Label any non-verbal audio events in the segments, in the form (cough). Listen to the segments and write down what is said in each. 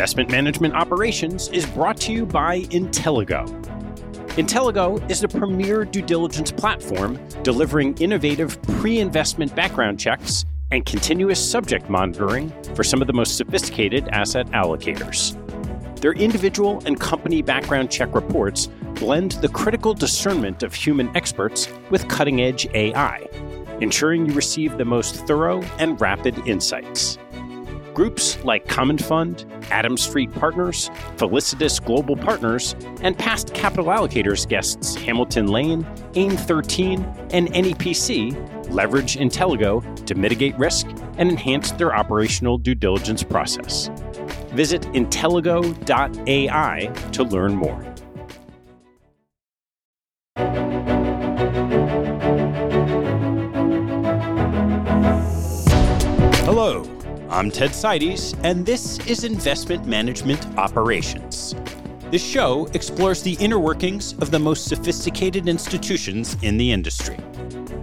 Investment Management Operations is brought to you by Intelligo. Intelligo is the premier due diligence platform delivering innovative pre investment background checks and continuous subject monitoring for some of the most sophisticated asset allocators. Their individual and company background check reports blend the critical discernment of human experts with cutting edge AI, ensuring you receive the most thorough and rapid insights. Groups like Common Fund, Adams Street Partners, Felicitas Global Partners, and past capital allocators guests Hamilton Lane, AIM 13, and NEPC leverage Intelligo to mitigate risk and enhance their operational due diligence process. Visit intelligo.ai to learn more. I'm Ted Seides, and this is Investment Management Operations. This show explores the inner workings of the most sophisticated institutions in the industry.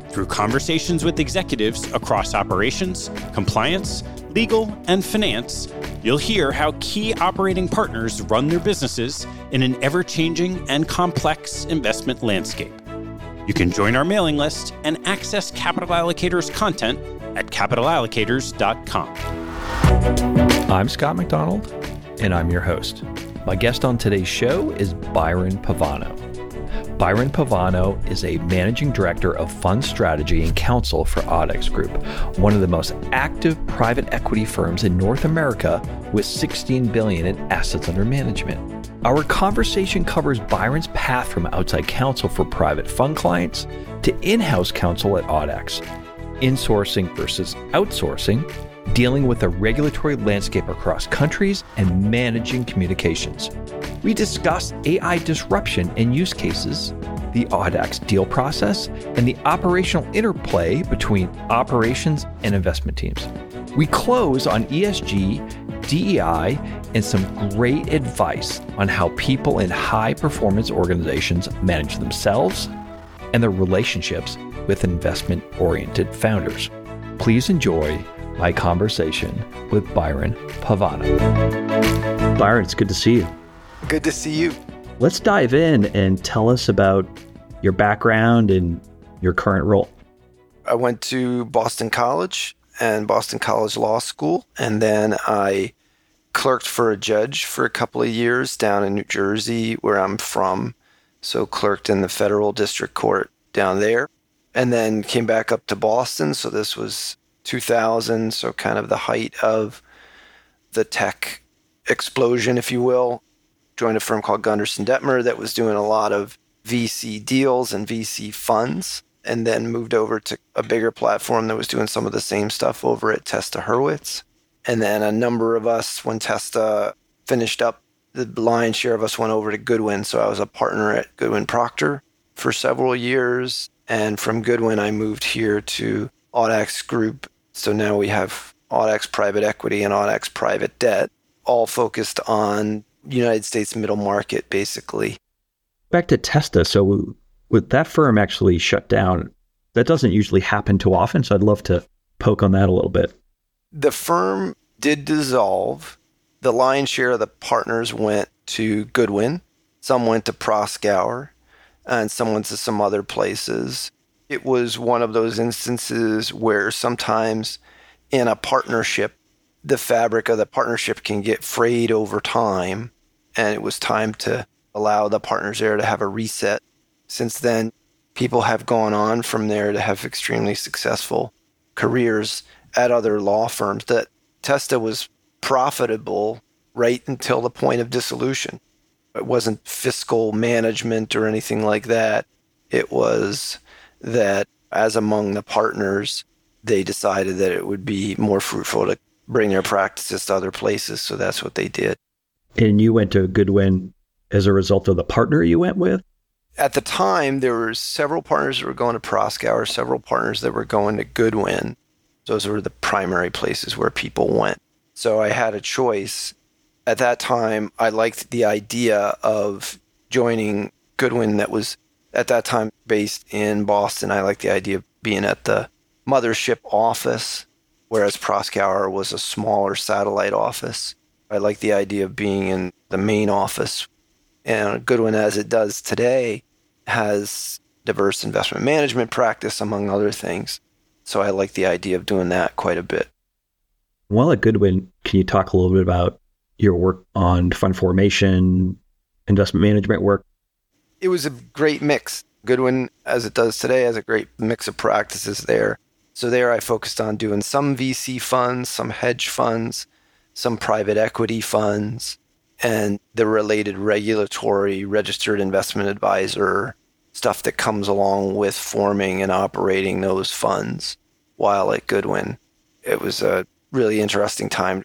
Through conversations with executives across operations, compliance, legal, and finance, you'll hear how key operating partners run their businesses in an ever changing and complex investment landscape. You can join our mailing list and access Capital Allocators content at capitalallocators.com. I'm Scott McDonald, and I'm your host. My guest on today's show is Byron Pavano. Byron Pavano is a managing director of fund strategy and counsel for Audax Group, one of the most active private equity firms in North America with 16 billion in assets under management. Our conversation covers Byron's path from outside counsel for private fund clients to in-house counsel at Audax, insourcing versus outsourcing, dealing with a regulatory landscape across countries, and managing communications. We discuss AI disruption and use cases, the Audax deal process, and the operational interplay between operations and investment teams. We close on ESG, DEI, and some great advice on how people in high performance organizations manage themselves and their relationships with investment oriented founders. Please enjoy my conversation with Byron Pavano. Byron, it's good to see you. Good to see you. Let's dive in and tell us about your background and your current role. I went to Boston College and Boston College Law School, and then I clerked for a judge for a couple of years down in New Jersey, where I'm from. So, clerked in the federal district court down there, and then came back up to Boston. So, this was 2000, so kind of the height of the tech explosion, if you will joined a firm called Gunderson Dettmer that was doing a lot of VC deals and VC funds, and then moved over to a bigger platform that was doing some of the same stuff over at Testa Hurwitz. And then a number of us, when Testa finished up, the lion's share of us went over to Goodwin. So I was a partner at Goodwin Procter for several years. And from Goodwin, I moved here to Audax Group. So now we have Audax Private Equity and Audax Private Debt, all focused on United States middle market, basically. Back to Testa. So, with that firm actually shut down, that doesn't usually happen too often. So, I'd love to poke on that a little bit. The firm did dissolve. The lion's share of the partners went to Goodwin, some went to Proskauer, and some went to some other places. It was one of those instances where sometimes in a partnership, the fabric of the partnership can get frayed over time and it was time to allow the partners there to have a reset. Since then, people have gone on from there to have extremely successful careers at other law firms. That Testa was profitable right until the point of dissolution. It wasn't fiscal management or anything like that. It was that as among the partners, they decided that it would be more fruitful to bring their practices to other places. So that's what they did. And you went to Goodwin as a result of the partner you went with? At the time, there were several partners that were going to Proskauer, several partners that were going to Goodwin. Those were the primary places where people went. So I had a choice. At that time, I liked the idea of joining Goodwin that was at that time based in Boston. I liked the idea of being at the mothership office, whereas Proskauer was a smaller satellite office. I like the idea of being in the main office. And Goodwin, as it does today, has diverse investment management practice, among other things. So I like the idea of doing that quite a bit. While at Goodwin, can you talk a little bit about your work on fund formation, investment management work? It was a great mix. Goodwin, as it does today, has a great mix of practices there. So there I focused on doing some VC funds, some hedge funds, some private equity funds, and the related regulatory registered investment advisor stuff that comes along with forming and operating those funds while at Goodwin. It was a really interesting time.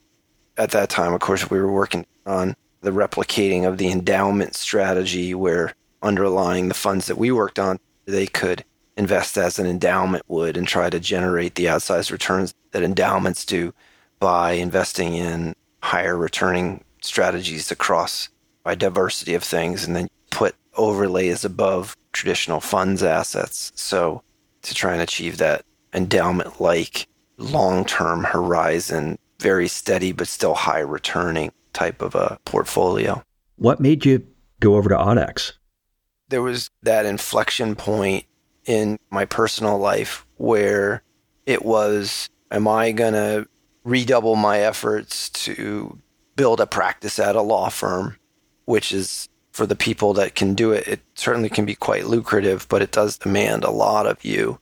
At that time, of course, we were working on the replicating of the endowment strategy where underlying the funds that we worked on, they could invest as an endowment would and try to generate the outsized returns that endowments do by investing in higher returning strategies across a diversity of things and then put overlays above traditional funds assets. So to try and achieve that endowment like long term horizon, very steady but still high returning type of a portfolio. What made you go over to Audax? There was that inflection point in my personal life where it was am I going to redouble my efforts to build a practice at a law firm, which is for the people that can do it, it certainly can be quite lucrative, but it does demand a lot of you.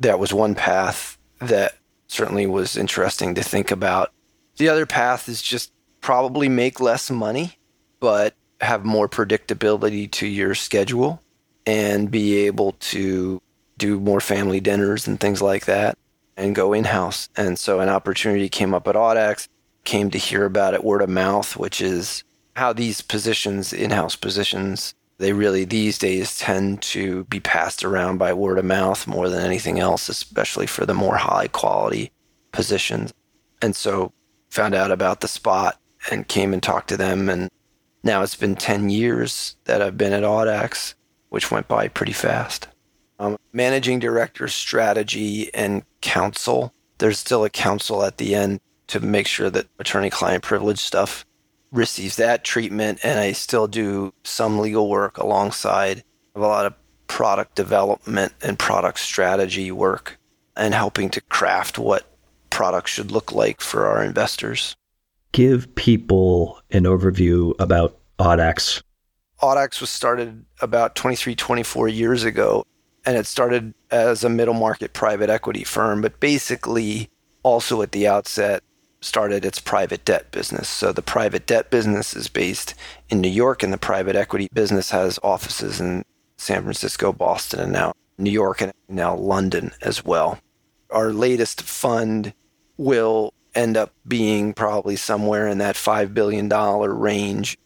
That was one path that certainly was interesting to think about. The other path is just probably make less money, but have more predictability to your schedule and be able to do more family dinners and things like that and go in house. And so an opportunity came up at Audax, came to hear about it word of mouth, which is how these positions, in house positions, they really these days tend to be passed around by word of mouth more than anything else, especially for the more high quality positions. And so found out about the spot and came and talked to them. And now it's been 10 years that I've been at Audax, which went by pretty fast. Um, managing director strategy and counsel. There's still a counsel at the end to make sure that attorney client privilege stuff receives that treatment. And I still do some legal work alongside of a lot of product development and product strategy work and helping to craft what products should look like for our investors. Give people an overview about Audax. Audax was started about 23, 24 years ago and it started as a middle market private equity firm, but basically also at the outset started its private debt business. So the private debt business is based in New York, and the private equity business has offices in San Francisco, Boston, and now New York, and now London as well. Our latest fund will end up being probably somewhere in that $5 billion range.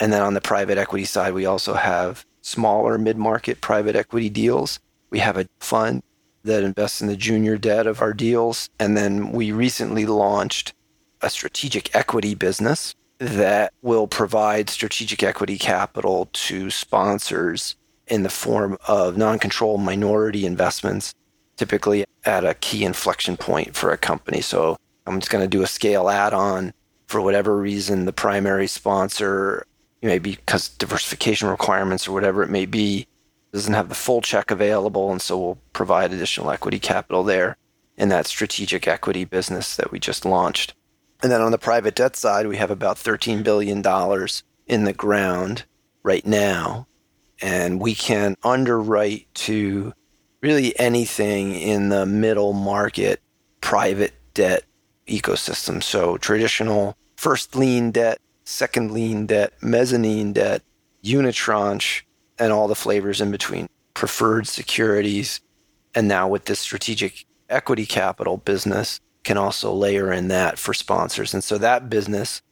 And then on the private equity side, we also have smaller mid market private equity deals. We have a fund that invests in the junior debt of our deals. And then we recently launched a strategic equity business that will provide strategic equity capital to sponsors in the form of non control minority investments, typically at a key inflection point for a company. So I'm just going to do a scale add on for whatever reason the primary sponsor maybe because diversification requirements or whatever it may be doesn't have the full check available and so we'll provide additional equity capital there in that strategic equity business that we just launched. And then on the private debt side we have about 13 billion dollars in the ground right now. And we can underwrite to really anything in the middle market private debt ecosystem so traditional first lien debt second lien debt, mezzanine debt, unitranche, and all the flavors in between, preferred securities. And now with this strategic equity capital business, can also layer in that for sponsors. And so that business,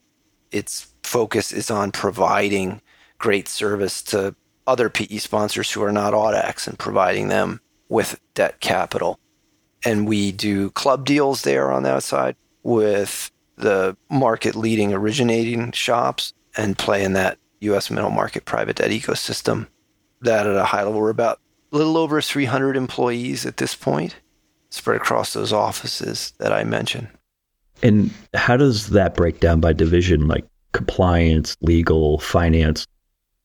its focus is on providing great service to other PE sponsors who are not Audax and providing them with debt capital. And we do club deals there on that side with the market leading originating shops and play in that US middle market private debt ecosystem. That at a high level, we're about a little over 300 employees at this point, spread across those offices that I mentioned. And how does that break down by division, like compliance, legal, finance?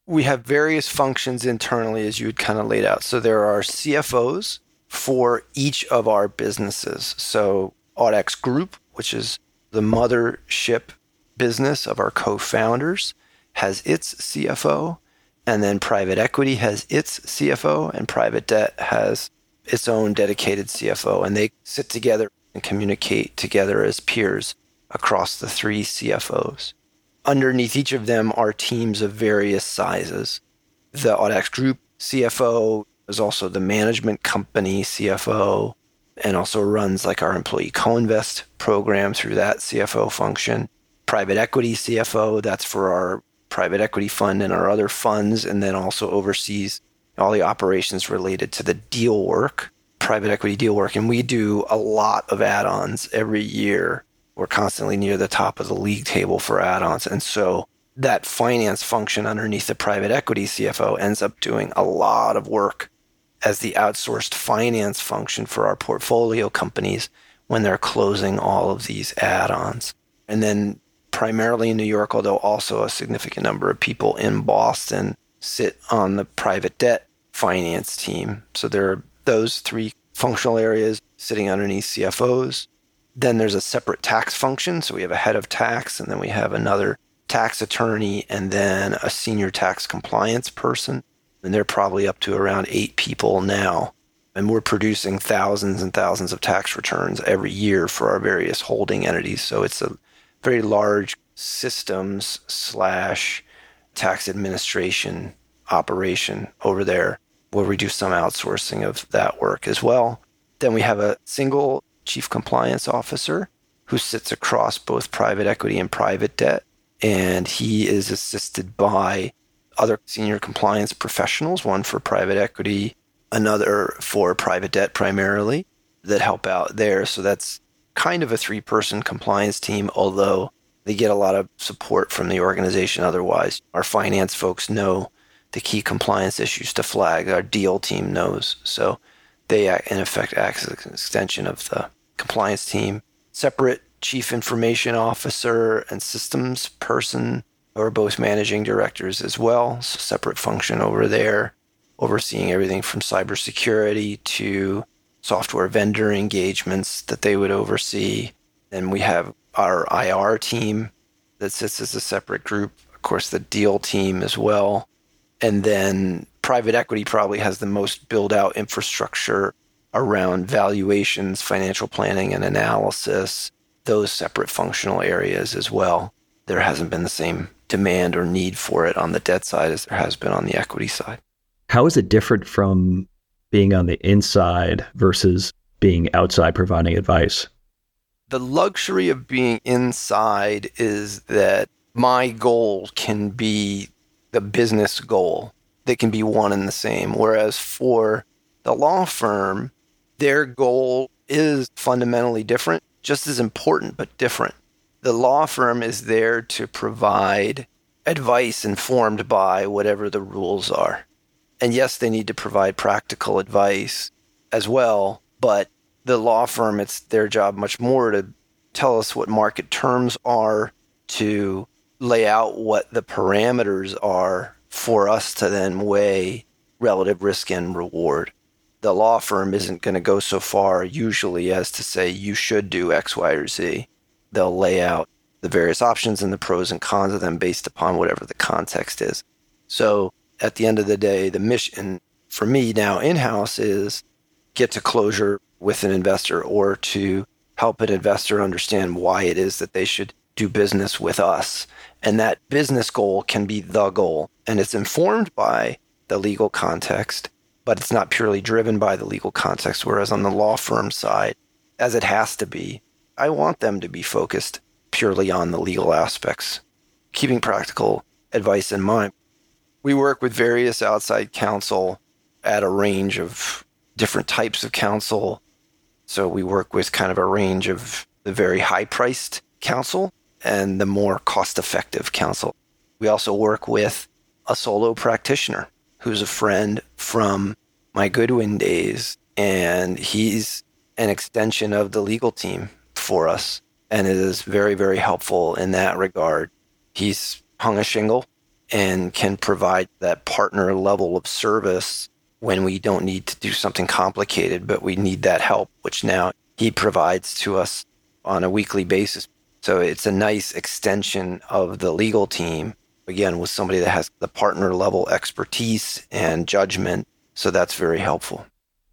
We have various functions internally, as you had kind of laid out. So there are CFOs for each of our businesses. So Audax Group, which is the mothership business of our co founders, has its CFO. And then private equity has its CFO, and private debt has its own dedicated CFO. And they sit together and communicate together as peers across the three CFOs. Underneath each of them are teams of various sizes. The Audax Group CFO is also the management company CFO and also runs like our employee co-invest program through that CFO function. Private equity CFO, that's for our private equity fund and our other funds, and then also oversees all the operations related to the deal work, private equity deal work. And we do a lot of add ons every year. We're constantly near the top of the league table for add ons. And so that finance function underneath the private equity CFO ends up doing a lot of work as the outsourced finance function for our portfolio companies when they're closing all of these add ons. And then primarily in New York, although also a significant number of people in Boston sit on the private debt finance team. So there are those three functional areas sitting underneath CFOs. Then there's a separate tax function. So we have a head of tax, and then we have another tax attorney, and then a senior tax compliance person. And they're probably up to around eight people now. And we're producing thousands and thousands of tax returns every year for our various holding entities. So it's a very large systems slash tax administration operation over there where we do some outsourcing of that work as well. Then we have a single chief compliance officer who sits across both private equity and private debt. And he is assisted by other senior compliance professionals, one for private equity, another for private debt primarily, that help out there. So that's kind of a three person compliance team, although they get a lot of support from the organization otherwise. Our finance folks know the key compliance issues to flag. Our deal team knows. So they, uh, in effect, act as an extension of the compliance team. Separate chief information officer and systems person are both managing directors as well. So separate function over there, overseeing everything from cybersecurity to software vendor engagements that they would oversee. And we have our IR team that sits as a separate group, of course, the deal team as well. And then private equity probably has the most build out infrastructure around valuations, financial planning, and analysis, those separate functional areas as well. There hasn't been the same demand or need for it on the debt side as there has been on the equity side. How is it different from being on the inside versus being outside providing advice? the luxury of being inside is that my goal can be the business goal They can be one and the same. Whereas for the law firm, their goal is fundamentally different, just as important, but different. The law firm is there to provide advice informed by whatever the rules are. And yes, they need to provide practical advice as well, but the law firm, it's their job much more to tell us what market terms are, to lay out what the parameters are for us to then weigh relative risk and reward. The law firm isn't going to go so far usually as to say you should do X, Y, or Z. They'll lay out the various options and the pros and cons of them based upon whatever the context is. So at the end of the day, the mission for me now in house is get to closure with an investor or to help an investor understand why it is that they should do business with us. And that business goal can be the goal. And it's informed by the legal context, but it's not purely driven by the legal context. Whereas on the law firm side, as it has to be, I want them to be focused purely on the legal aspects, keeping practical advice in mind. We work with various outside counsel at a range of different types of counsel so we work with kind of a range of the very high priced counsel and the more cost effective counsel. We also work with a solo practitioner who's a friend from my Goodwin days, and he's an extension of the legal team for us. and it is very, very helpful in that regard. He's hung a shingle and can provide that partner level of service when we don't need to do something complicated, but we need that help, which now he provides to us on a weekly basis. So it's a nice extension of the legal team, again, with somebody that has the partner level expertise and judgment. So that's very helpful.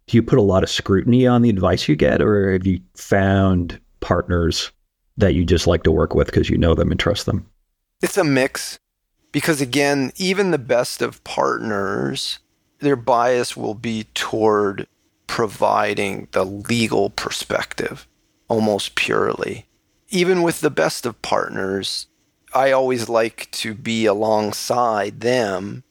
Do you put a lot of scrutiny on the advice you get, or have you found partners that you just like to work with because you know them and trust them? It's a mix because, again, even the best of partners their bias will be toward providing the legal perspective almost purely. Even with the best of partners, I always like to be alongside them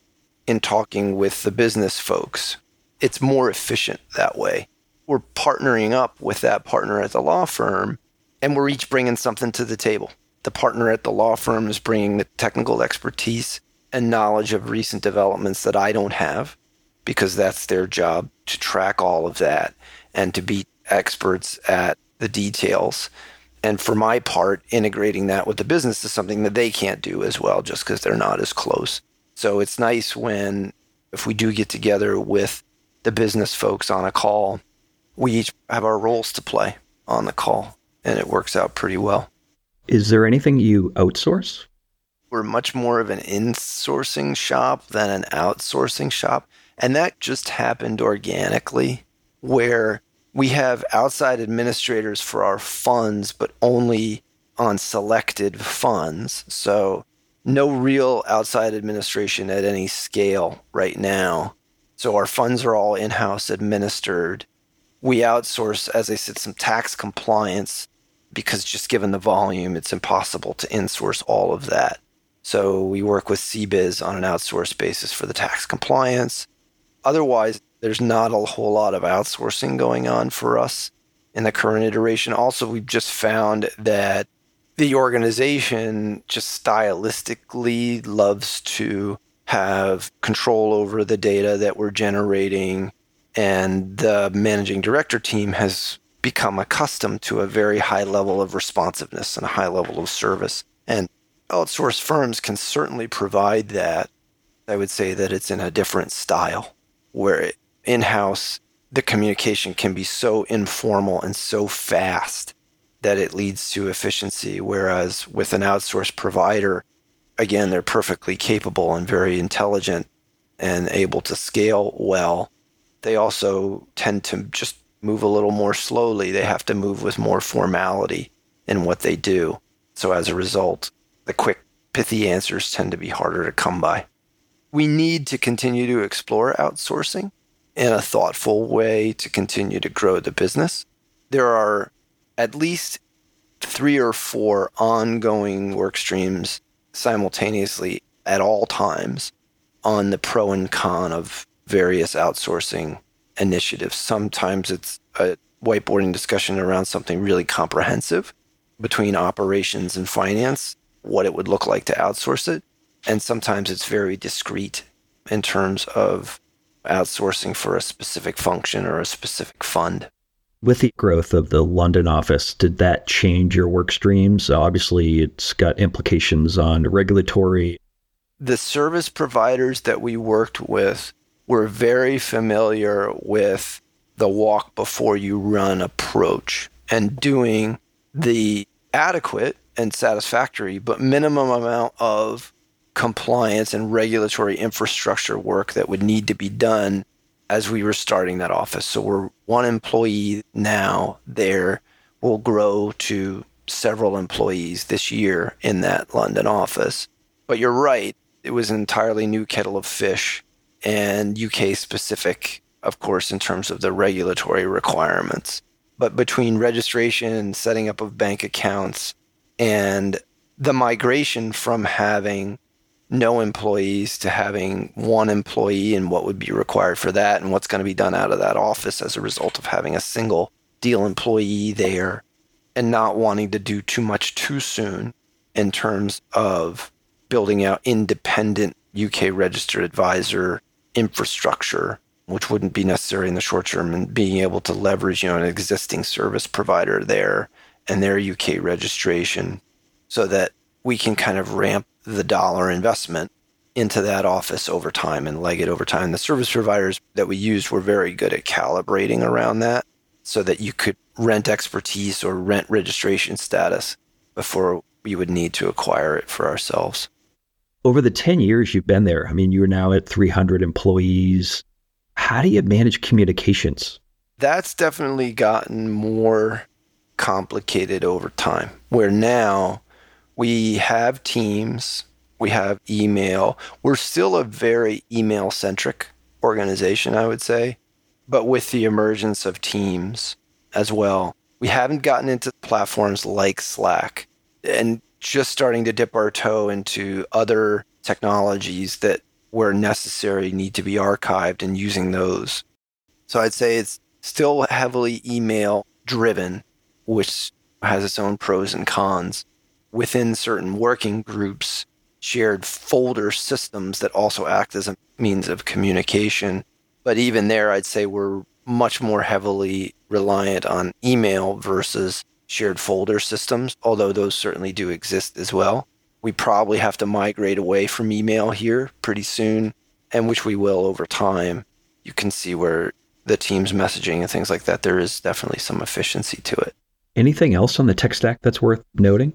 in talking with the business folks. It's more efficient that way. We're partnering up with that partner at the law firm, and we're each bringing something to the table. The partner at the law firm is bringing the technical expertise and knowledge of recent developments that I don't have because that's their job to track all of that and to be experts at the details. And for my part, integrating that with the business is something that they can't do as well just because they're not as close. So it's nice when, if we do get together with the business folks on a call, we each have our roles to play on the call, and it works out pretty well. Is there anything you outsource? We're much more of an insourcing shop than an outsourcing shop. And that just happened organically, where we have outside administrators for our funds, but only on selected funds. So, no real outside administration at any scale right now. So, our funds are all in house administered. We outsource, as I said, some tax compliance because just given the volume, it's impossible to insource all of that. So, we work with CBIZ on an outsourced basis for the tax compliance. Otherwise, there's not a whole lot of outsourcing going on for us in the current iteration. Also, we've just found that the organization just stylistically loves to have control over the data that we're generating. And the managing director team has become accustomed to a very high level of responsiveness and a high level of service. And outsourced firms can certainly provide that. I would say that it's in a different style where in house the communication can be so informal and so fast that it leads to efficiency. Whereas with an outsourced provider, again, they're perfectly capable and very intelligent and able to scale well. They also tend to just move a little more slowly. They have to move with more formality in what they do. So as a result, the quick, pithy answers tend to be harder to come by we need to continue to explore outsourcing in a thoughtful way to continue to grow the business. There are at least three or four ongoing work streams simultaneously at all times on the pro and con of various outsourcing initiatives. Sometimes it's a whiteboarding discussion around something really comprehensive between operations and finance, what it would look like to outsource it. And sometimes it's very discreet in terms of outsourcing for a specific function or a specific fund. With the growth of the London office, did that change your work streams? Obviously, it's got implications on regulatory. The service providers that we worked with were very familiar with the walk before you run approach and doing the adequate and satisfactory but minimum amount of compliance and regulatory infrastructure work that would need to be done as we were starting that office. So we're one employee now there will grow to several employees this year in that London office. But you're right, it was an entirely new kettle of fish and UK specific, of course, in terms of the regulatory requirements. But between registration setting up of bank accounts and the migration from having no employees to having one employee and what would be required for that and what's going to be done out of that office as a result of having a single deal employee there and not wanting to do too much too soon in terms of building out independent UK registered advisor infrastructure, which wouldn't be necessary in the short term, and being able to leverage, you know, an existing service provider there and their UK registration so that we can kind of ramp the dollar investment into that office over time and leg it over time. The service providers that we used were very good at calibrating around that so that you could rent expertise or rent registration status before we would need to acquire it for ourselves. Over the 10 years you've been there, I mean, you're now at 300 employees. How do you manage communications? That's definitely gotten more complicated over time, where now we have teams, we have email. We're still a very email centric organization, I would say, but with the emergence of teams as well. We haven't gotten into platforms like Slack and just starting to dip our toe into other technologies that, where necessary, need to be archived and using those. So I'd say it's still heavily email driven, which has its own pros and cons. Within certain working groups, shared folder systems that also act as a means of communication. But even there, I'd say we're much more heavily reliant on email versus shared folder systems, although those certainly do exist as well. We probably have to migrate away from email here pretty soon, and which we will over time. You can see where the team's messaging and things like that, there is definitely some efficiency to it. Anything else on the tech stack that's worth noting?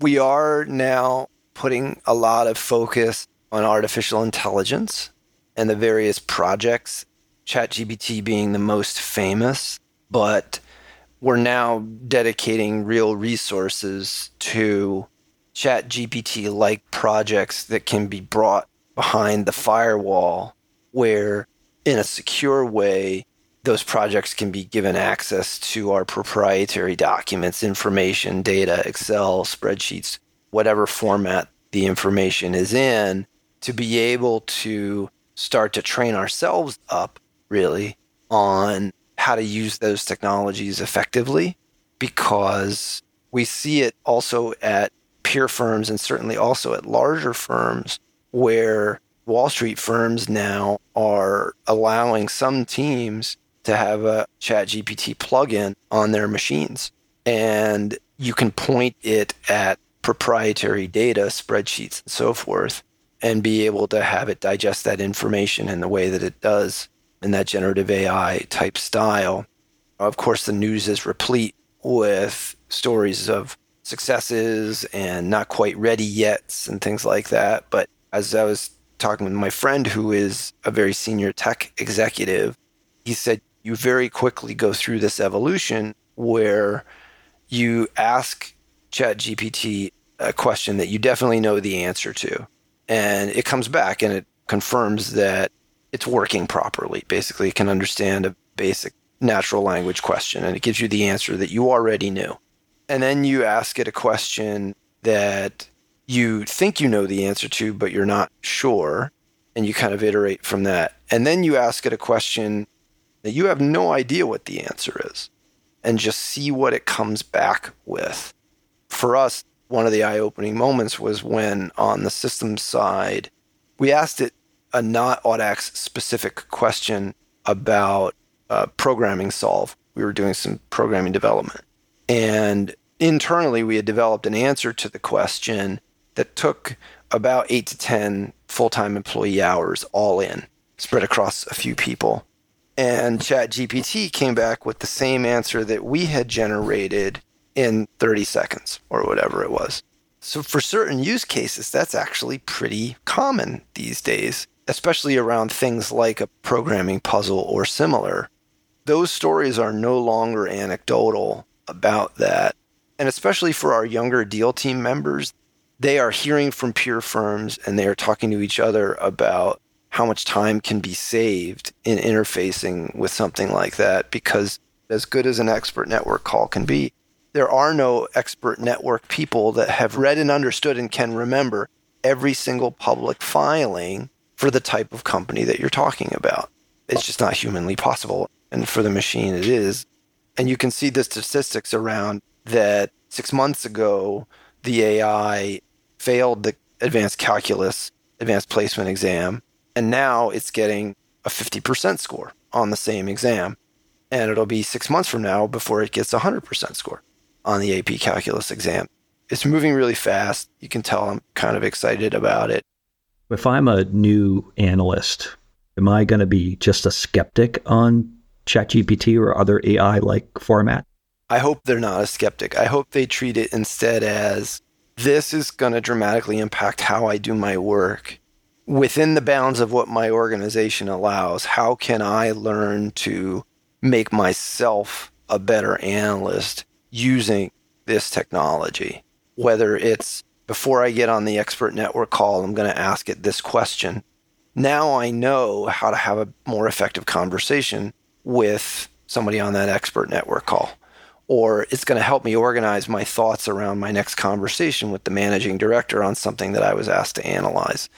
We are now putting a lot of focus on artificial intelligence and the various projects, ChatGPT being the most famous, but we're now dedicating real resources to ChatGPT like projects that can be brought behind the firewall where in a secure way those projects can be given access to our proprietary documents, information, data, Excel, spreadsheets, whatever format the information is in, to be able to start to train ourselves up really on how to use those technologies effectively because we see it also at peer firms and certainly also at larger firms where Wall Street firms now are allowing some teams to have a ChatGPT plugin on their machines. And you can point it at proprietary data, spreadsheets, and so forth, and be able to have it digest that information in the way that it does in that generative AI type style. Of course, the news is replete with stories of successes and not quite ready yet and things like that. But as I was talking with my friend who is a very senior tech executive, he said, You very quickly go through this evolution where you ask ChatGPT a question that you definitely know the answer to. And it comes back and it confirms that it's working properly. Basically, it can understand a basic natural language question and it gives you the answer that you already knew. And then you ask it a question that you think you know the answer to, but you're not sure. And you kind of iterate from that. And then you ask it a question that you have no idea what the answer is and just see what it comes back with. For us, one of the eye opening moments was when on the systems side, we asked it a not Audax specific question about uh, programming solve. We were doing some programming development. And internally, we had developed an answer to the question that took about eight to 10 full time employee hours all in, spread across a few people. And ChatGPT came back with the same answer that we had generated in 30 seconds or whatever it was. So, for certain use cases, that's actually pretty common these days especially around things like a programming puzzle or similar, those stories are no longer anecdotal about that. And especially for our younger deal team members, they are hearing from peer firms and they are talking to each other about how much time can be saved in interfacing with something like that. Because as good as an expert network call can be, there are no expert network people that have read and understood and can remember every single public filing for the type of company that you're talking about. It's just not humanly possible. And for the machine, it is. And you can see the statistics around that six months ago, the AI failed the advanced calculus, advanced placement exam, and now it's getting a 50% score on the same exam. And it'll be six months from now before it gets a 100% score on the AP calculus exam. It's moving really fast. You can tell I'm kind of excited about it. If I'm a new analyst, am I going to be just a skeptic on ChatGPT or other AI like format? I hope they're not a skeptic. I hope they treat it instead as this is going to dramatically impact how I do my work within the bounds of what my organization allows. How can I learn to make myself a better analyst using this technology? Whether it's before I get on the expert network call, I'm going to ask it this question. Now I know how to have a more effective conversation with somebody on that expert network call or it's going to help me organize my thoughts around my next conversation with the managing director on something that I was asked to analyze.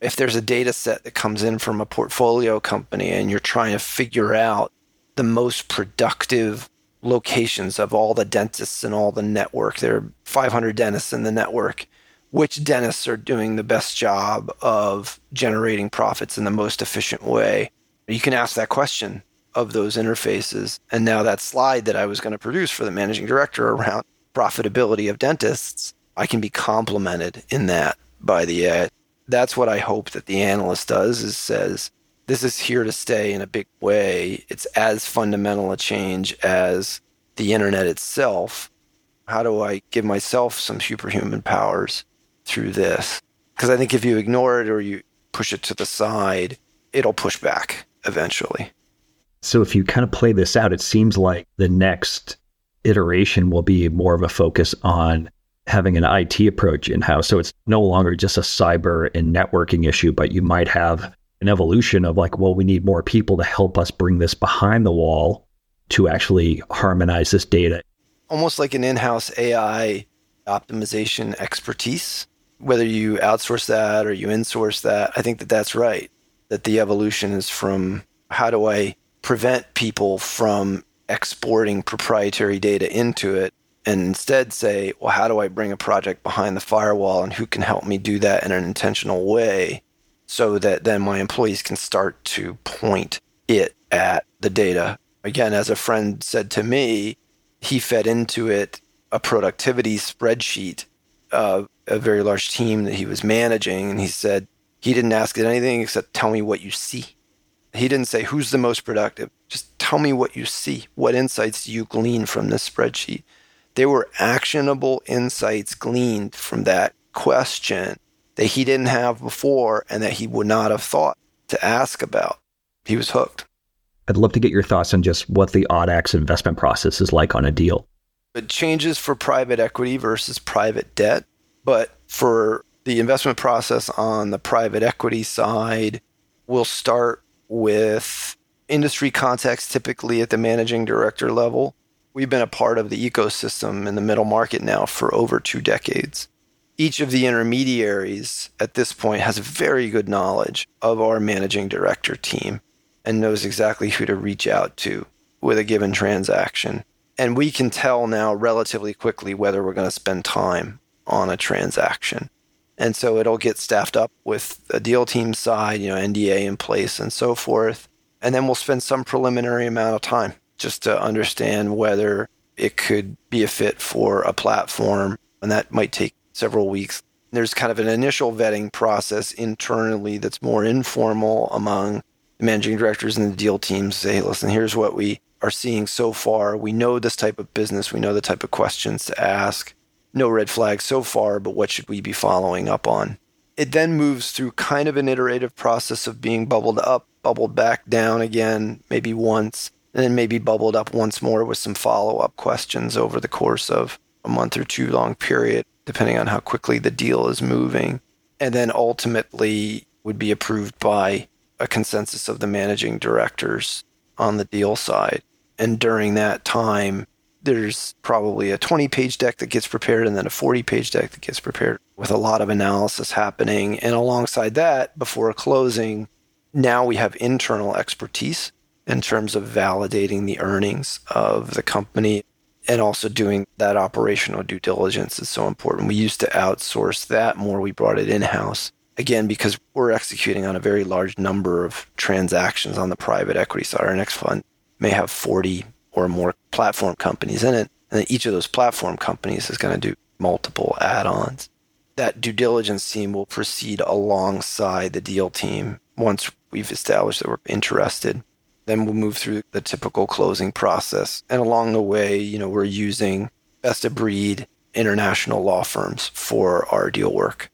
If there's a data set that comes in from a portfolio company and you're trying to figure out the most productive locations of all the dentists in all the network, there are 500 dentists in the network. Which dentists are doing the best job of generating profits in the most efficient way? You can ask that question of those interfaces. And now that slide that I was going to produce for the managing director around (laughs) profitability of dentists, I can be complemented in that by the AI. That's what I hope that the analyst does is says, this is here to stay in a big way. It's as fundamental a change as the internet itself. How do I give myself some superhuman powers through this? Because I think if you ignore it or you push it to the side, it'll push back eventually. So if you kind of play this out, it seems like the next iteration will be more of a focus on having an IT approach in house. So it's no longer just a cyber and networking issue, but you might have an evolution of like, well, we need more people to help us bring this behind the wall to actually harmonize this data. Almost like an in house AI optimization expertise. Whether you outsource that or you insource that, I think that that's right. That the evolution is from how do I prevent people from exporting proprietary data into it and instead say, well, how do I bring a project behind the firewall and who can help me do that in an intentional way so that then my employees can start to point it at the data? Again, as a friend said to me, he fed into it a productivity spreadsheet of a very large team that he was managing. And he said, he didn't ask it anything except tell me what you see. He didn't say who's the most productive. Just tell me what you see. What insights do you glean from this spreadsheet? There were actionable insights gleaned from that question that he didn't have before and that he would not have thought to ask about. He was hooked. I'd love to get your thoughts on just what the Audax investment process is like on a deal. It changes for private equity versus private debt, but for the investment process on the private equity side, we'll start with industry context, typically at the managing director level. We've been a part of the ecosystem in the middle market now for over two decades. Each of the intermediaries at this point has a very good knowledge of our managing director team and knows exactly who to reach out to with a given transaction. And we can tell now relatively quickly whether we're going to spend time on a transaction. And so it'll get staffed up with a deal team side, you know, NDA in place and so forth. And then we'll spend some preliminary amount of time just to understand whether it could be a fit for a platform. And that might take several weeks. There's kind of an initial vetting process internally that's more informal among the managing directors and the deal teams. Say, hey, listen, here's what we are seeing so far. We know this type of business, we know the type of questions to ask no red flags so far, but what should we be following up on? It then moves through kind of an iterative process of being bubbled up, bubbled back down again, maybe once, and then maybe bubbled up once more with some follow up questions over the course of a month or two long period, depending on how quickly the deal is moving. And then ultimately would be approved by a consensus of the managing directors on the deal side. And during that time, there's probably a 20 page deck that gets prepared and then a 40 page deck that gets prepared with a lot of analysis happening. And alongside that, before closing, now we have internal expertise in terms of validating the earnings of the company and also doing that operational due diligence is so important. We used to outsource that more, we brought it in house. Again, because we're executing on a very large number of transactions on the private equity side. Our next fund may have 40 or more platform companies in it. And each of those platform companies is going to do multiple add ons. That due diligence team will proceed alongside the deal team once we've established that we're interested. Then we'll move through the typical closing process. And along the way, you know, we're using best of breed international law firms for our deal work.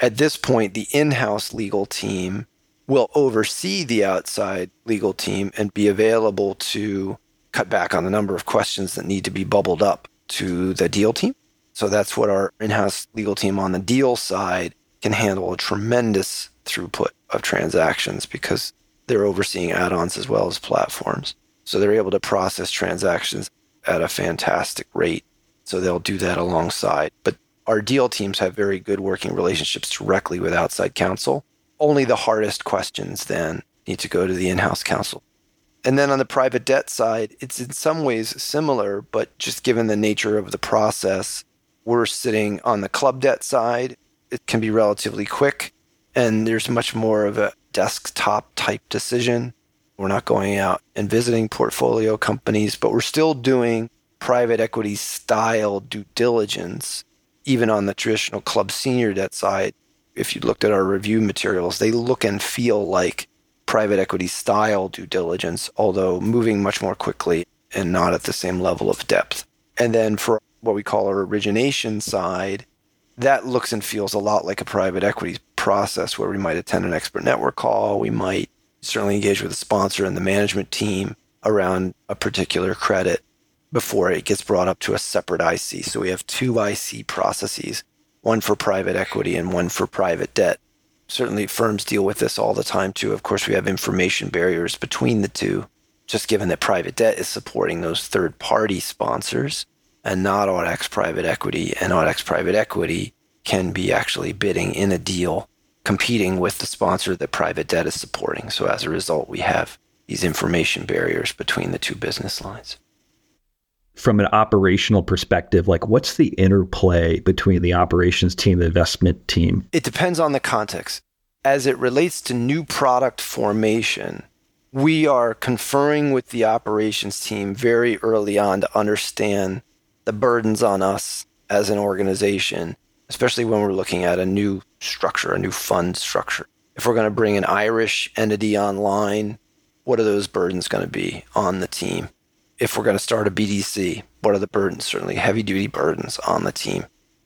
At this point, the in house legal team will oversee the outside legal team and be available to cut back on the number of questions that need to be bubbled up to the deal team. So that's what our in house legal team on the deal side can handle a tremendous throughput of transactions because they're overseeing add ons as well as platforms. So they're able to process transactions at a fantastic rate. So they'll do that alongside. But our deal teams have very good working relationships directly with outside counsel. Only the hardest questions then need to go to the in house counsel. And then on the private debt side, it's in some ways similar, but just given the nature of the process, we're sitting on the club debt side. It can be relatively quick, and there's much more of a desktop type decision. We're not going out and visiting portfolio companies, but we're still doing private equity style due diligence, even on the traditional club senior debt side. If you looked at our review materials, they look and feel like private equity style due diligence, although moving much more quickly and not at the same level of depth. And then for what we call our origination side, that looks and feels a lot like a private equity process where we might attend an expert network call. We might certainly engage with the sponsor and the management team around a particular credit before it gets brought up to a separate IC. So we have two IC processes, one for private equity and one for private debt. Certainly firms deal with this all the time too. Of course, we have information barriers between the two, just given that private debt is supporting those third party sponsors and not Audax private equity. And Audax private equity can be actually bidding in a deal, competing with the sponsor that private debt is supporting. So as a result, we have these information barriers between the two business lines from an operational perspective, like what's the interplay between the operations team and the investment team? It depends on the context. As it relates to new product formation, we are conferring with the operations team very early on to understand the burdens on us as an organization, especially when we're looking at a new structure, a new fund structure. If we're going to bring an Irish entity online, what are those burdens going to be on the team? if we're going to start a BDC, what are the burdens? Certainly heavy duty burdens on the team.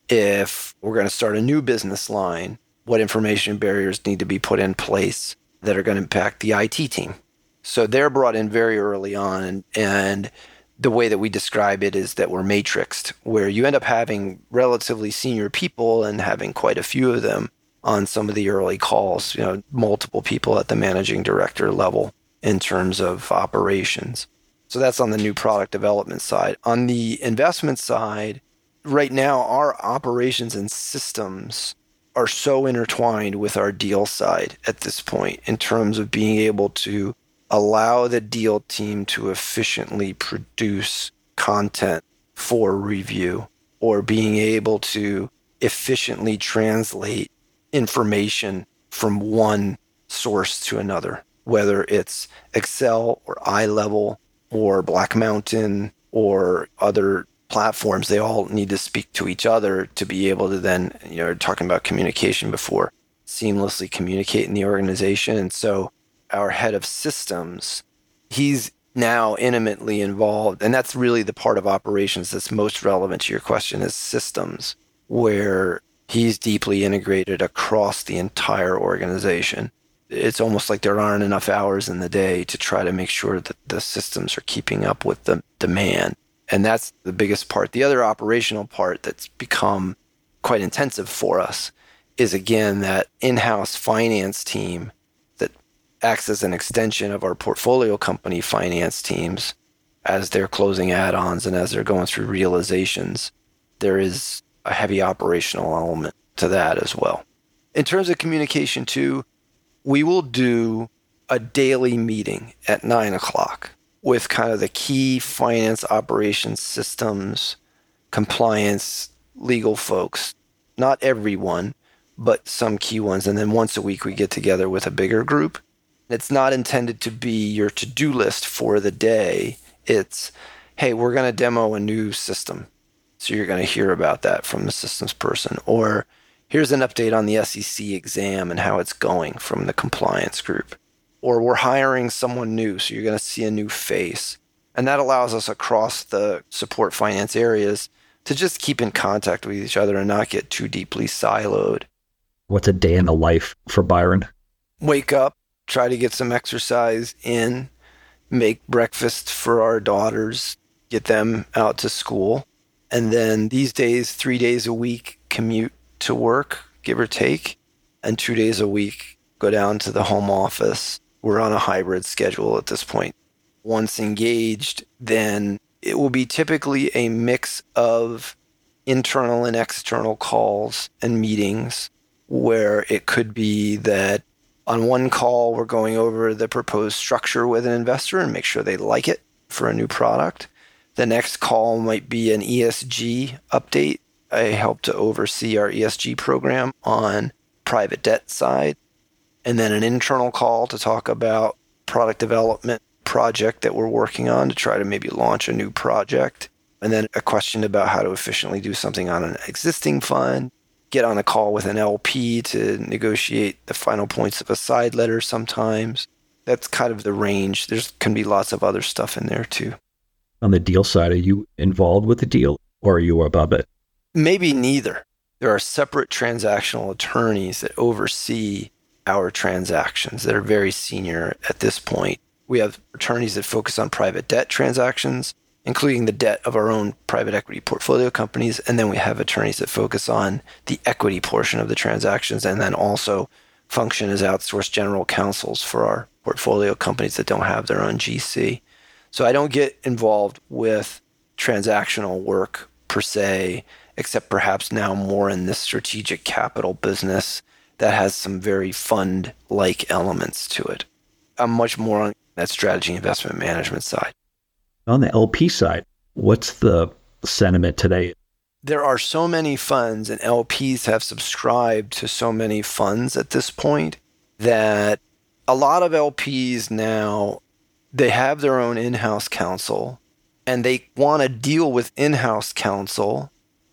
If we're going to start a new business line, what information barriers need to be put in place that are going to impact the IT team? So they're brought in very early on. And, and the way that we describe it is that we're matrixed, where you end up having relatively senior people and having quite a few of them on some of the early calls, you know, multiple people at the managing director level in terms of operations. So that's on the new product development side. On the investment side, right now, our operations and systems are so intertwined with our deal side at this point in terms of being able to allow the deal team to efficiently produce content for review or being able to efficiently translate information from one source to another, whether it's Excel or iLevel or Black Mountain or other platforms, they all need to speak to each other to be able to then, you know, talking about communication before, seamlessly communicate in the organization. And so our head of systems, he's now intimately involved. And that's really the part of operations that's most relevant to your question is systems, where he's deeply integrated across the entire organization it's almost like there aren't enough hours in the day to try to make sure that the systems are keeping up with the demand. And that's the biggest part. The other operational part that's become quite intensive for us is again that in house finance team acts as an extension of our portfolio company finance teams as they're closing add ons and as they're going through realizations. There is a heavy operational element to that as well. In terms of communication, too, we will do a daily meeting at nine o'clock with kind of the key finance operations systems, compliance, legal folks. Not everyone, but some key ones. And then once a week, we get together with a bigger group. It's not intended to be your to do list for the day. It's, hey, we're going to demo a new system. So you're going to hear about that from the systems person. Or here's an update on the SEC exam and how it's going from the compliance group. Or we're hiring someone new. So you're going to see a new face. And that allows us across the support finance areas to just keep in contact with each other and not get too deeply siloed. What's a day in the life for Byron? Wake up, try to get some exercise in, make breakfast for our daughters, get them out to school. And then these days, three days a week, commute to work, give or take, and two days a week, go down to the home office. We're on a hybrid schedule at this point. Once engaged, then it will be typically a mix of internal and external calls and meetings where it could be that on one call we're going over the proposed structure with an investor and make sure they like it for a new product. The next call might be an ESG update. I help to oversee our ESG program on private debt side. And then an internal call to talk about product development project that we're working on to try to maybe launch a new project. And then a question about how to efficiently do something on an existing fund. Get on a call with an LP to negotiate the final points of a side letter sometimes. That's kind of the range. There's can be lots of other stuff in there too. On the deal side, are you involved with the deal or are you above it? Maybe neither. There are separate transactional attorneys that oversee our transactions that are very senior at this point. We have attorneys that focus on private debt transactions, including the debt of our own private equity portfolio companies. And then we have attorneys that focus on the equity portion of the transactions and then also function as outsourced general counsels for our portfolio companies that don't have their own GC. So I don't get involved with transactional work per se, except perhaps now more in this strategic capital business that has some very fund like elements to it. I'm much more on that strategy investment management side. On the LP side, what's the sentiment today? There are so many funds, and LPs have subscribed to so many funds at this point that a lot of LPs now they have their own in-house counsel and they want to deal with in-house counsel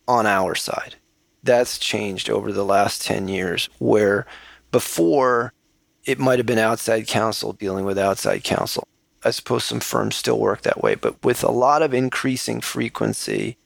on our side. That's changed over the last 10 years where before it might have been outside counsel dealing with outside counsel. I suppose some firms still work that way, but with a lot of increasing frequency,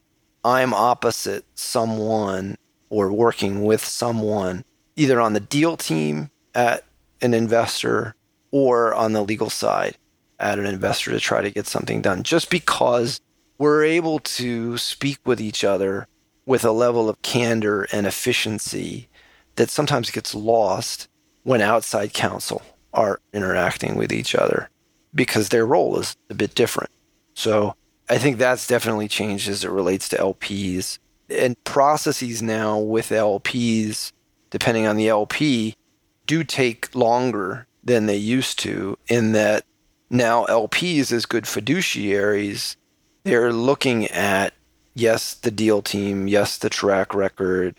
I'm opposite someone or working with someone either on the deal team at an investor or on the legal side at an investor to try to get something done. Just because we're able to speak with each other with a level of candor and efficiency that sometimes gets lost when outside counsel are interacting with each other because their role is a bit different. So I think that's definitely changed as it relates to LPs. And processes now with LPs, depending on the LP, do take longer than they used to, in that now LPs, as good fiduciaries, they're looking at, yes, the deal team, yes, the track record,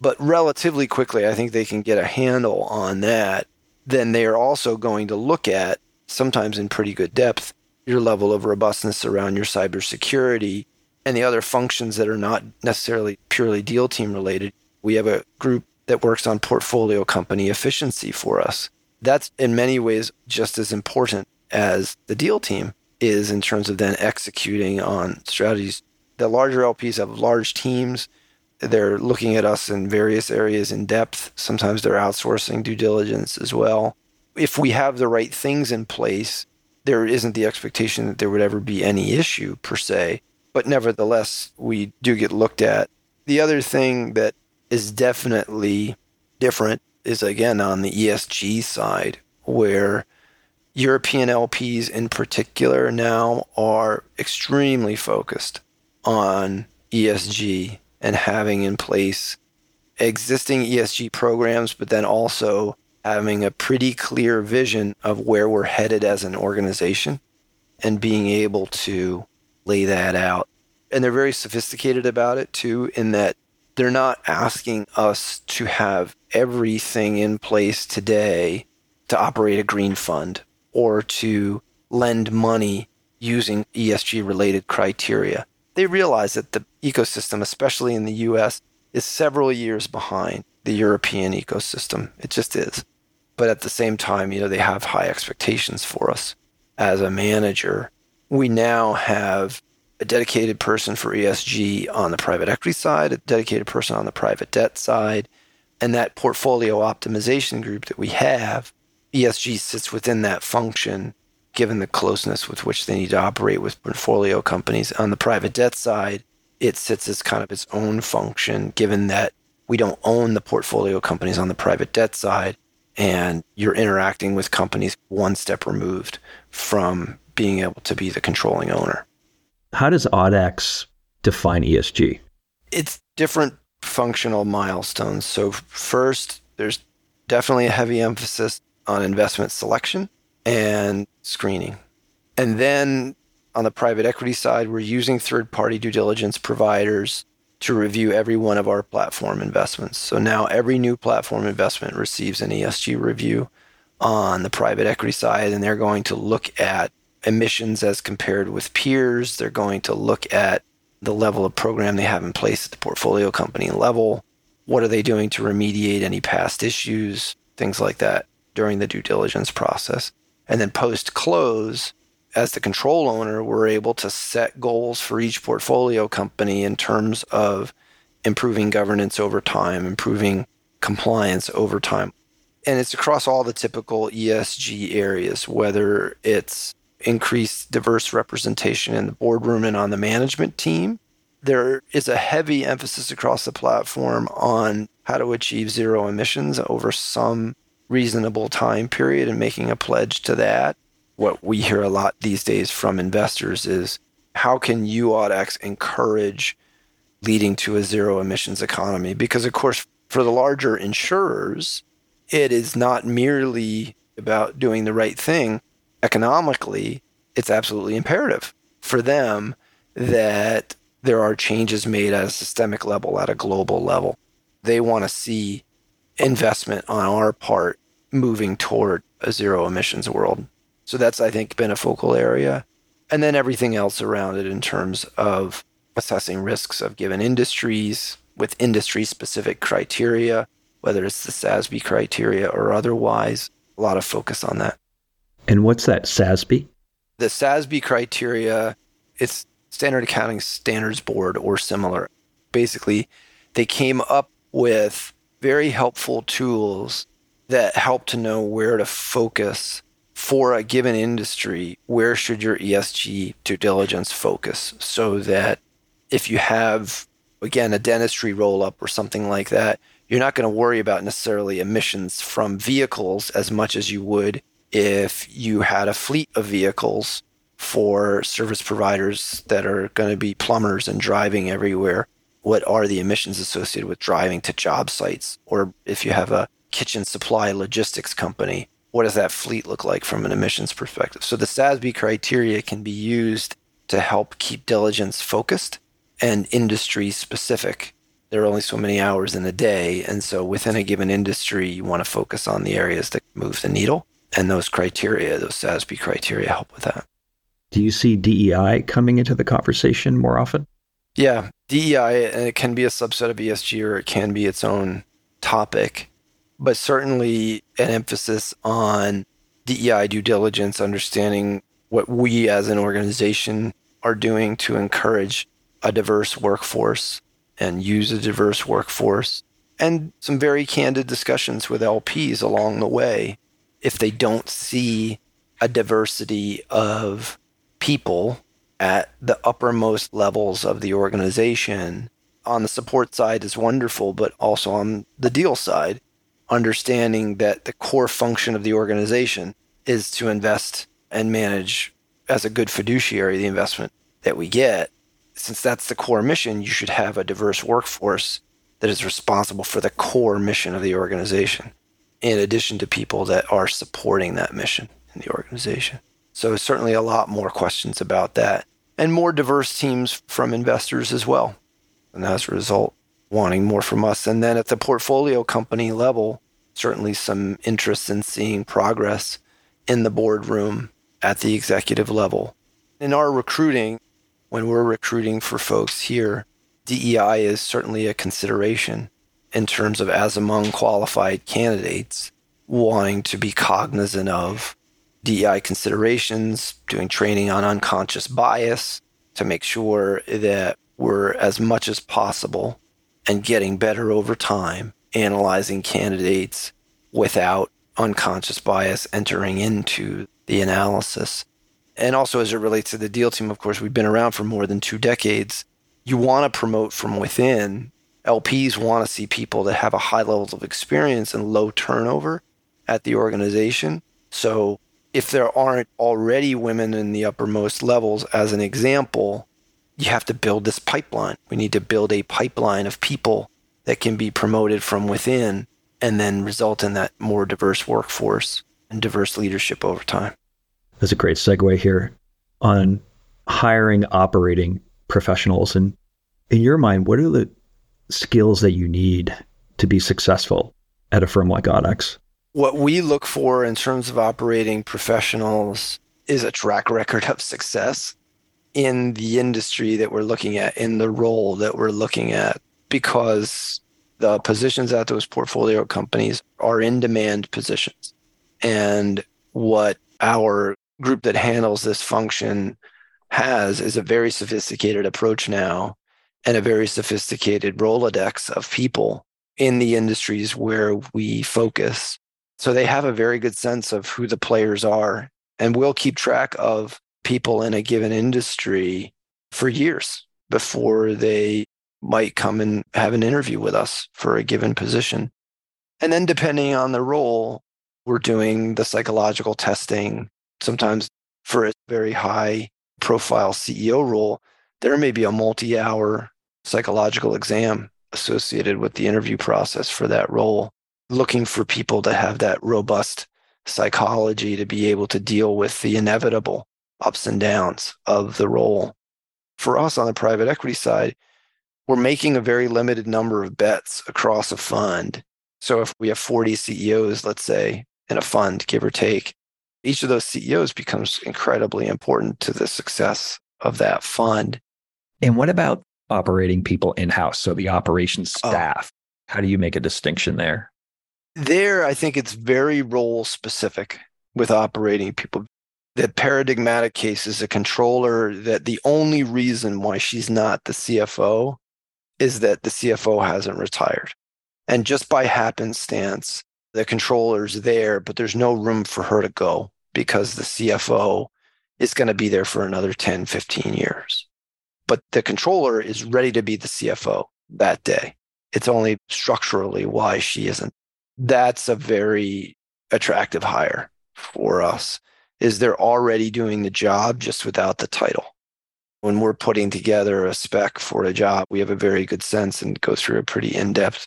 but relatively quickly, I think they can get a handle on that. Then they are also going to look at, sometimes in pretty good depth, your level of robustness around your cybersecurity and the other functions that are not necessarily purely deal team related. We have a group that works on portfolio company efficiency for us. That's in many ways just as important as the deal team is in terms of then executing on strategies. The larger LPs have large teams they're looking at us in various areas in depth. Sometimes they're outsourcing due diligence as well. If we have the right things in place, there isn't the expectation that there would ever be any issue per se. But nevertheless, we do get looked at. The other thing that is definitely different is again on the ESG side, where European LPs in particular now are extremely focused on ESG and having in place existing ESG programs, but then also having a pretty clear vision of where we're headed as an organization and being able to lay that out. And they're very sophisticated about it too, in that they're not asking us to have everything in place today to operate a green fund or to lend money using ESG related criteria. They realize that the ecosystem, especially in the US, is several years behind the European ecosystem. It just is. But at the same time, you know, they have high expectations for us. As a manager, we now have a dedicated person for ESG on the private equity side, a dedicated person on the private debt side, and that portfolio optimization group that we have, ESG sits within that function given the closeness with which they need to operate with portfolio companies. On the private debt side, it sits as kind of its own function, given that we don't own the portfolio companies on the private debt side, and you're interacting with companies one step removed from being able to be the controlling owner. How does Audax define ESG? It's different functional milestones. So, first, there's definitely a heavy emphasis on investment selection and screening. And then on the private equity side, we're using third party due diligence providers to review every one of our platform investments. So now every new platform investment receives an ESG review on the private equity side, and they're going to look at emissions as compared with peers. They're going to look at the level of program they have in place at the portfolio company level. What are they doing to remediate any past issues? Things like that during the due diligence process. And then post close, as the control owner, we're able to set goals for each portfolio company in terms of improving governance over time, improving compliance over time. And it's across all the typical ESG areas, whether it's increased diverse representation in the boardroom and on the management team. There is a heavy emphasis across the platform on how to achieve zero emissions over some reasonable time period and making a pledge to that. What we hear a lot these days from investors is how can Audax, encourage leading to a zero emissions economy? Because, of course, for the larger insurers, it is not merely about doing the right thing economically, it's absolutely imperative for them that there are changes made at a systemic level, at a global level. They want to see investment on our part moving toward a zero emissions world. So that's, I think, been a focal area. And then everything else around it in terms of assessing risks of given industries with industry specific criteria, whether it's the SASB criteria or otherwise, a lot of focus on that. And what's that SASB? The SASB criteria, it's Standard Accounting Standards Board or similar. Basically, they came up with very helpful tools that help to know where to focus for a given industry. Where should your ESG due diligence focus so that if you have, again, a dentistry roll up or something like that, you're not going to worry about necessarily emissions from vehicles as much as you would if you had a fleet of vehicles for service providers that are going to be plumbers and driving everywhere, what are the emissions associated with driving to job sites? Or if you have a kitchen supply logistics company, what does that fleet look like from an emissions perspective? So the SASB criteria can be used to help keep diligence focused and industry specific. There are only so many hours in a day. And so within a given industry, you want to focus on the areas that move the needle. And those criteria, those SASB criteria help with that. Do you see DEI coming into the conversation more often? Yeah, DEI, and it can be a subset of ESG or it can be its own topic, but certainly an emphasis on DEI due diligence, understanding what we as an organization are doing to encourage a diverse workforce and use a diverse workforce, and some very candid discussions with LPs along the way if they don't see a diversity of people at the uppermost levels of the organization. On the support side is wonderful, but also on the deal side, understanding that the core function of the organization is to invest and manage as a good fiduciary the investment that we get. Since that's the core mission, you should have a diverse workforce that is responsible for the core mission of the organization in addition to people that are supporting that mission in the organization. So, certainly a lot more questions about that and more diverse teams from investors as well. And as a result, wanting more from us. And then at the portfolio company level, certainly some interest in seeing progress in the boardroom at the executive level in our recruiting, when we're recruiting for folks here, DEI is certainly a consideration in terms of as among qualified candidates wanting to be cognizant of DEI considerations, doing training on unconscious bias to make sure that we're as much as possible and getting better over time, analyzing candidates without unconscious bias entering into the analysis. And also, as it relates to the deal team, of course, we've been around for more than two decades. You want to promote from within. LPs want to see people that have a high level of experience and low turnover at the organization. So, if there aren't already women in the uppermost levels, as an example, you have to build this pipeline. We need to build a pipeline of people that can be promoted from within and then result in that more diverse workforce and diverse leadership over time. That's a great segue here on hiring operating professionals. And in your mind, what are the skills that you need to be successful at a firm like Audax? What we look for in terms of operating professionals is a track record of success in the industry that we're looking at, in the role that we're looking at, because the positions at those portfolio companies are in demand positions. And what our group that handles this function has is a very sophisticated approach now and a very sophisticated Rolodex of people in the industries where we focus. So they have a very good sense of who the players are. And we'll keep track of people in a given industry for years before they might come and have an interview with us for a given position. And then, depending on the role, we're doing the psychological testing. Sometimes, for a very high profile CEO role, there may be a multi hour psychological exam associated with the interview process for that role, looking for people to have that robust psychology to be able to deal with the inevitable ups and downs of the role. For us on the private equity side, we're making a very limited number of bets across a fund. So if we have 40 CEOs, let's say, in a fund, give or take, each of those CEOs becomes incredibly important to the success of that fund. And what about operating people in house? So the operations oh. staff, oh. how do you make a distinction there? There, I think it's very role specific with operating people. The paradigmatic case is a controller that the only reason why she's not the CFO is that the CFO hasn't retired. And just by happenstance, the controller's there, but there's no room for her to go because the CFO is going to be there for another 10, 15 years. But the controller is ready to be the CFO that day. It's only structurally why she isn't. That's a very attractive hire for us is they're already doing the job just without the title. When we're putting together a spec for a job, we have a very good sense and go through a pretty in-depth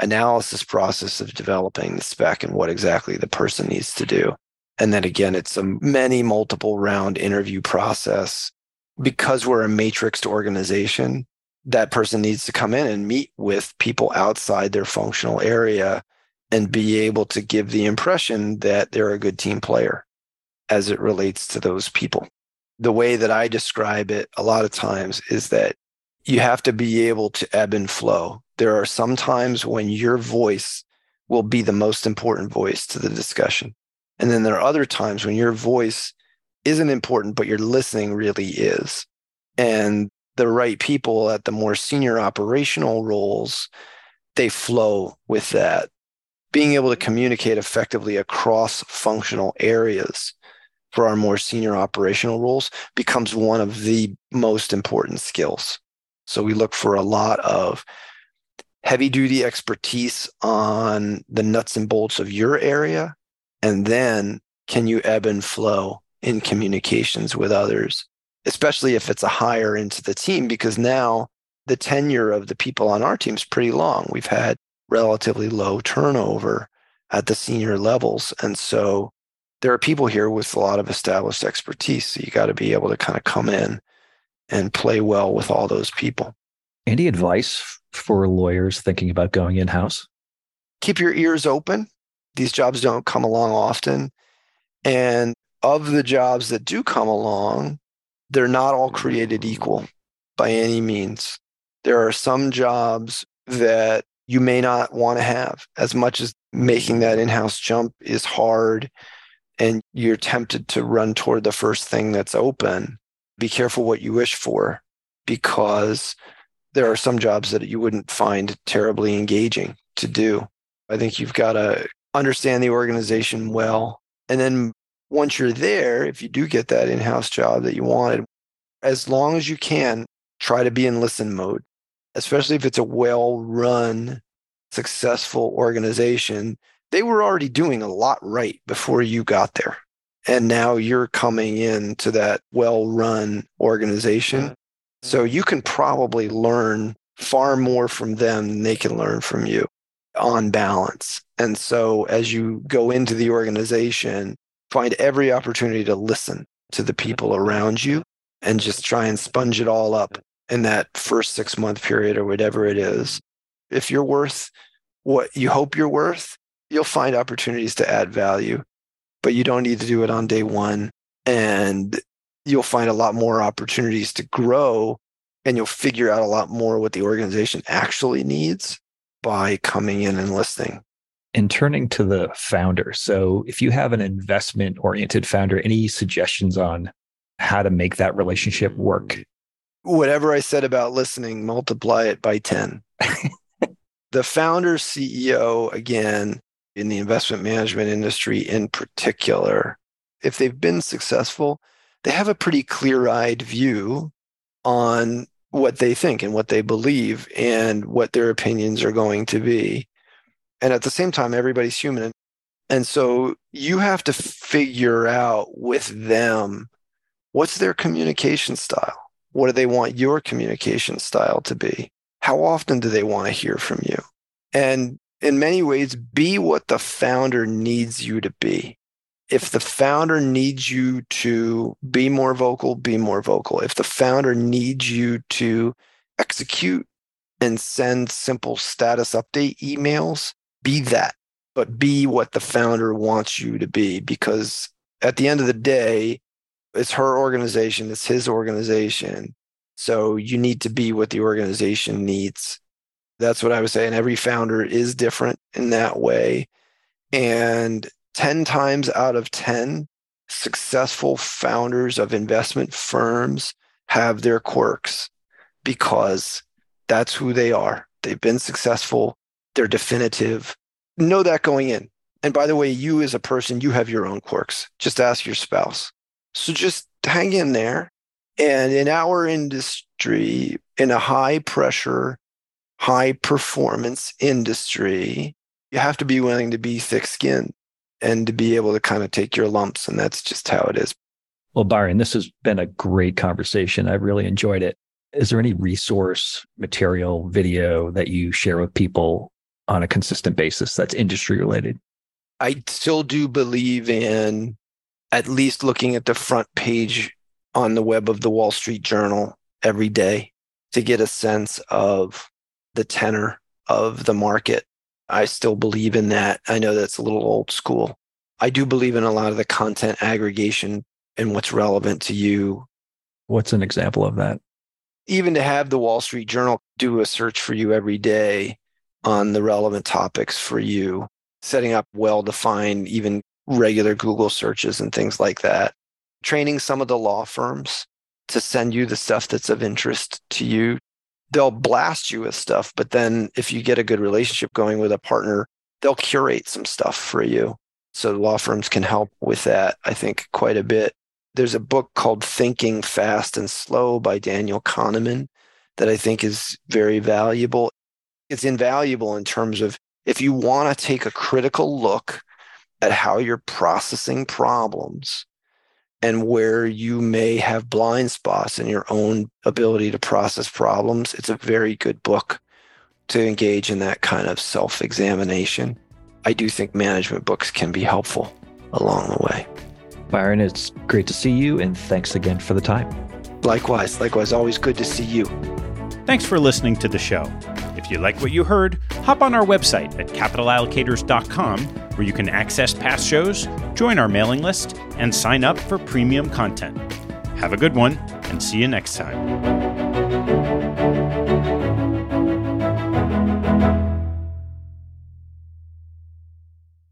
analysis process of developing the spec and what exactly the person needs to do. And then again, it's a many multiple round interview process. Because we're a matrixed organization, that person needs to come in and meet with people outside their functional area and be able to give the impression that they're a good team player as it relates to those people. The way that I describe it a lot of times is that you have to be able to ebb and flow. There are some times when your voice will be the most important voice to the discussion. And then there are other times when your voice isn't important, but your listening really is. And the right people at the more senior operational roles, they flow with that. Being able to communicate effectively across functional areas for our more senior operational roles becomes one of the most important skills. So we look for a lot of heavy duty expertise on the nuts and bolts of your area. And then can you ebb and flow in communications with others, especially if it's a hire into the team? Because now the tenure of the people on our team is pretty long. We've had relatively low turnover at the senior levels. And so there are people here with a lot of established expertise. So you got to be able to kind of come in and play well with all those people. Any advice for lawyers thinking about going in house? Keep your ears open. These jobs don't come along often. And of the jobs that do come along, they're not all created equal by any means. There are some jobs that you may not want to have as much as making that in-house jump is hard and you're tempted to run toward the first thing that's open be careful what you wish for because there are some jobs that you wouldn't find terribly engaging to do. I think you've got to understand the organization well and then once you're there if you do get that in-house job that you wanted as long as you can try to be in listen mode especially if it's a well run, successful organization, they were already doing a lot right before you got there. And now you're coming into that well run organization. So you can probably learn far more from them than they can learn from you on balance. And so as you go into the organization, find every opportunity to listen to the people around you and just try and sponge it all up in that first six month period or whatever it is. If you're worth what you hope you're worth, you'll find opportunities to add value, but you don't need to do it on day one. And you'll find a lot more opportunities to grow and you'll figure out a lot more what the organization actually needs by coming in and listening. And turning to the founder. So, if you have an investment oriented founder, any suggestions on how to make that relationship work? whatever I said about listening, multiply it by 10. (laughs) the founder CEO, again, in the investment management industry in particular, if they've been successful, they have a pretty clear eyed view on what they think and what they believe and what their opinions are going to be. And at the same time, everybody's human. And so you have to figure out with them what's their communication style what do they want your communication style to be? How often do they want to hear from you? And in many ways, be what the founder needs you to be. If the founder needs you to be more vocal, be more vocal. If the founder needs you to execute and send simple status update emails, be that, but be what the founder wants you to be. Because at the end of the day, it's her organization, it's his organization. So you need to be what the organization needs. That's what I was saying. Every founder is different in that way. And 10 times out of 10, successful founders of investment firms have their quirks because that's who they are. They've been successful, they're definitive. Know that going in. And by the way, you as a person, you have your own quirks. Just ask your spouse. So just hang in there. And in our industry, in a high pressure, high performance industry, you have to be willing to be thick skinned and to be able to kind of take your lumps. And that's just how it is. Well, Byron, this has been a great conversation. I really enjoyed it. Is there any resource, material, video that you share with people on a consistent basis that's industry related? I still do believe in at least looking at the front page on the web of the Wall Street Journal every day to get a sense of the tenor of the market. I still believe in that. I know that's a little old school. I do believe in a lot of the content aggregation and what's relevant to you. What's an example of that? Even to have the Wall Street Journal do a search for you every day on the relevant topics for you, setting up well defined, even regular Google searches and things like that. Training some of the law firms to send you the stuff that's of interest to you. They'll blast you with stuff, but then if you get a good relationship going with a partner, they'll curate some stuff for you. So law firms can help with that, I think, quite a bit. There's a book called Thinking Fast and Slow by Daniel Kahneman that I think is very valuable. It's invaluable in terms of if you want to take a critical look at how you're processing problems and where you may have blind spots in your own ability to process problems. It's a very good book to engage in that kind of self examination. I do think management books can be helpful along the way. Byron, it's great to see you, and thanks again for the time. Likewise, likewise, always good to see you. Thanks for listening to the show. If you like what you heard, hop on our website at capitalallocators.com where you can access past shows, join our mailing list, and sign up for premium content. Have a good one and see you next time.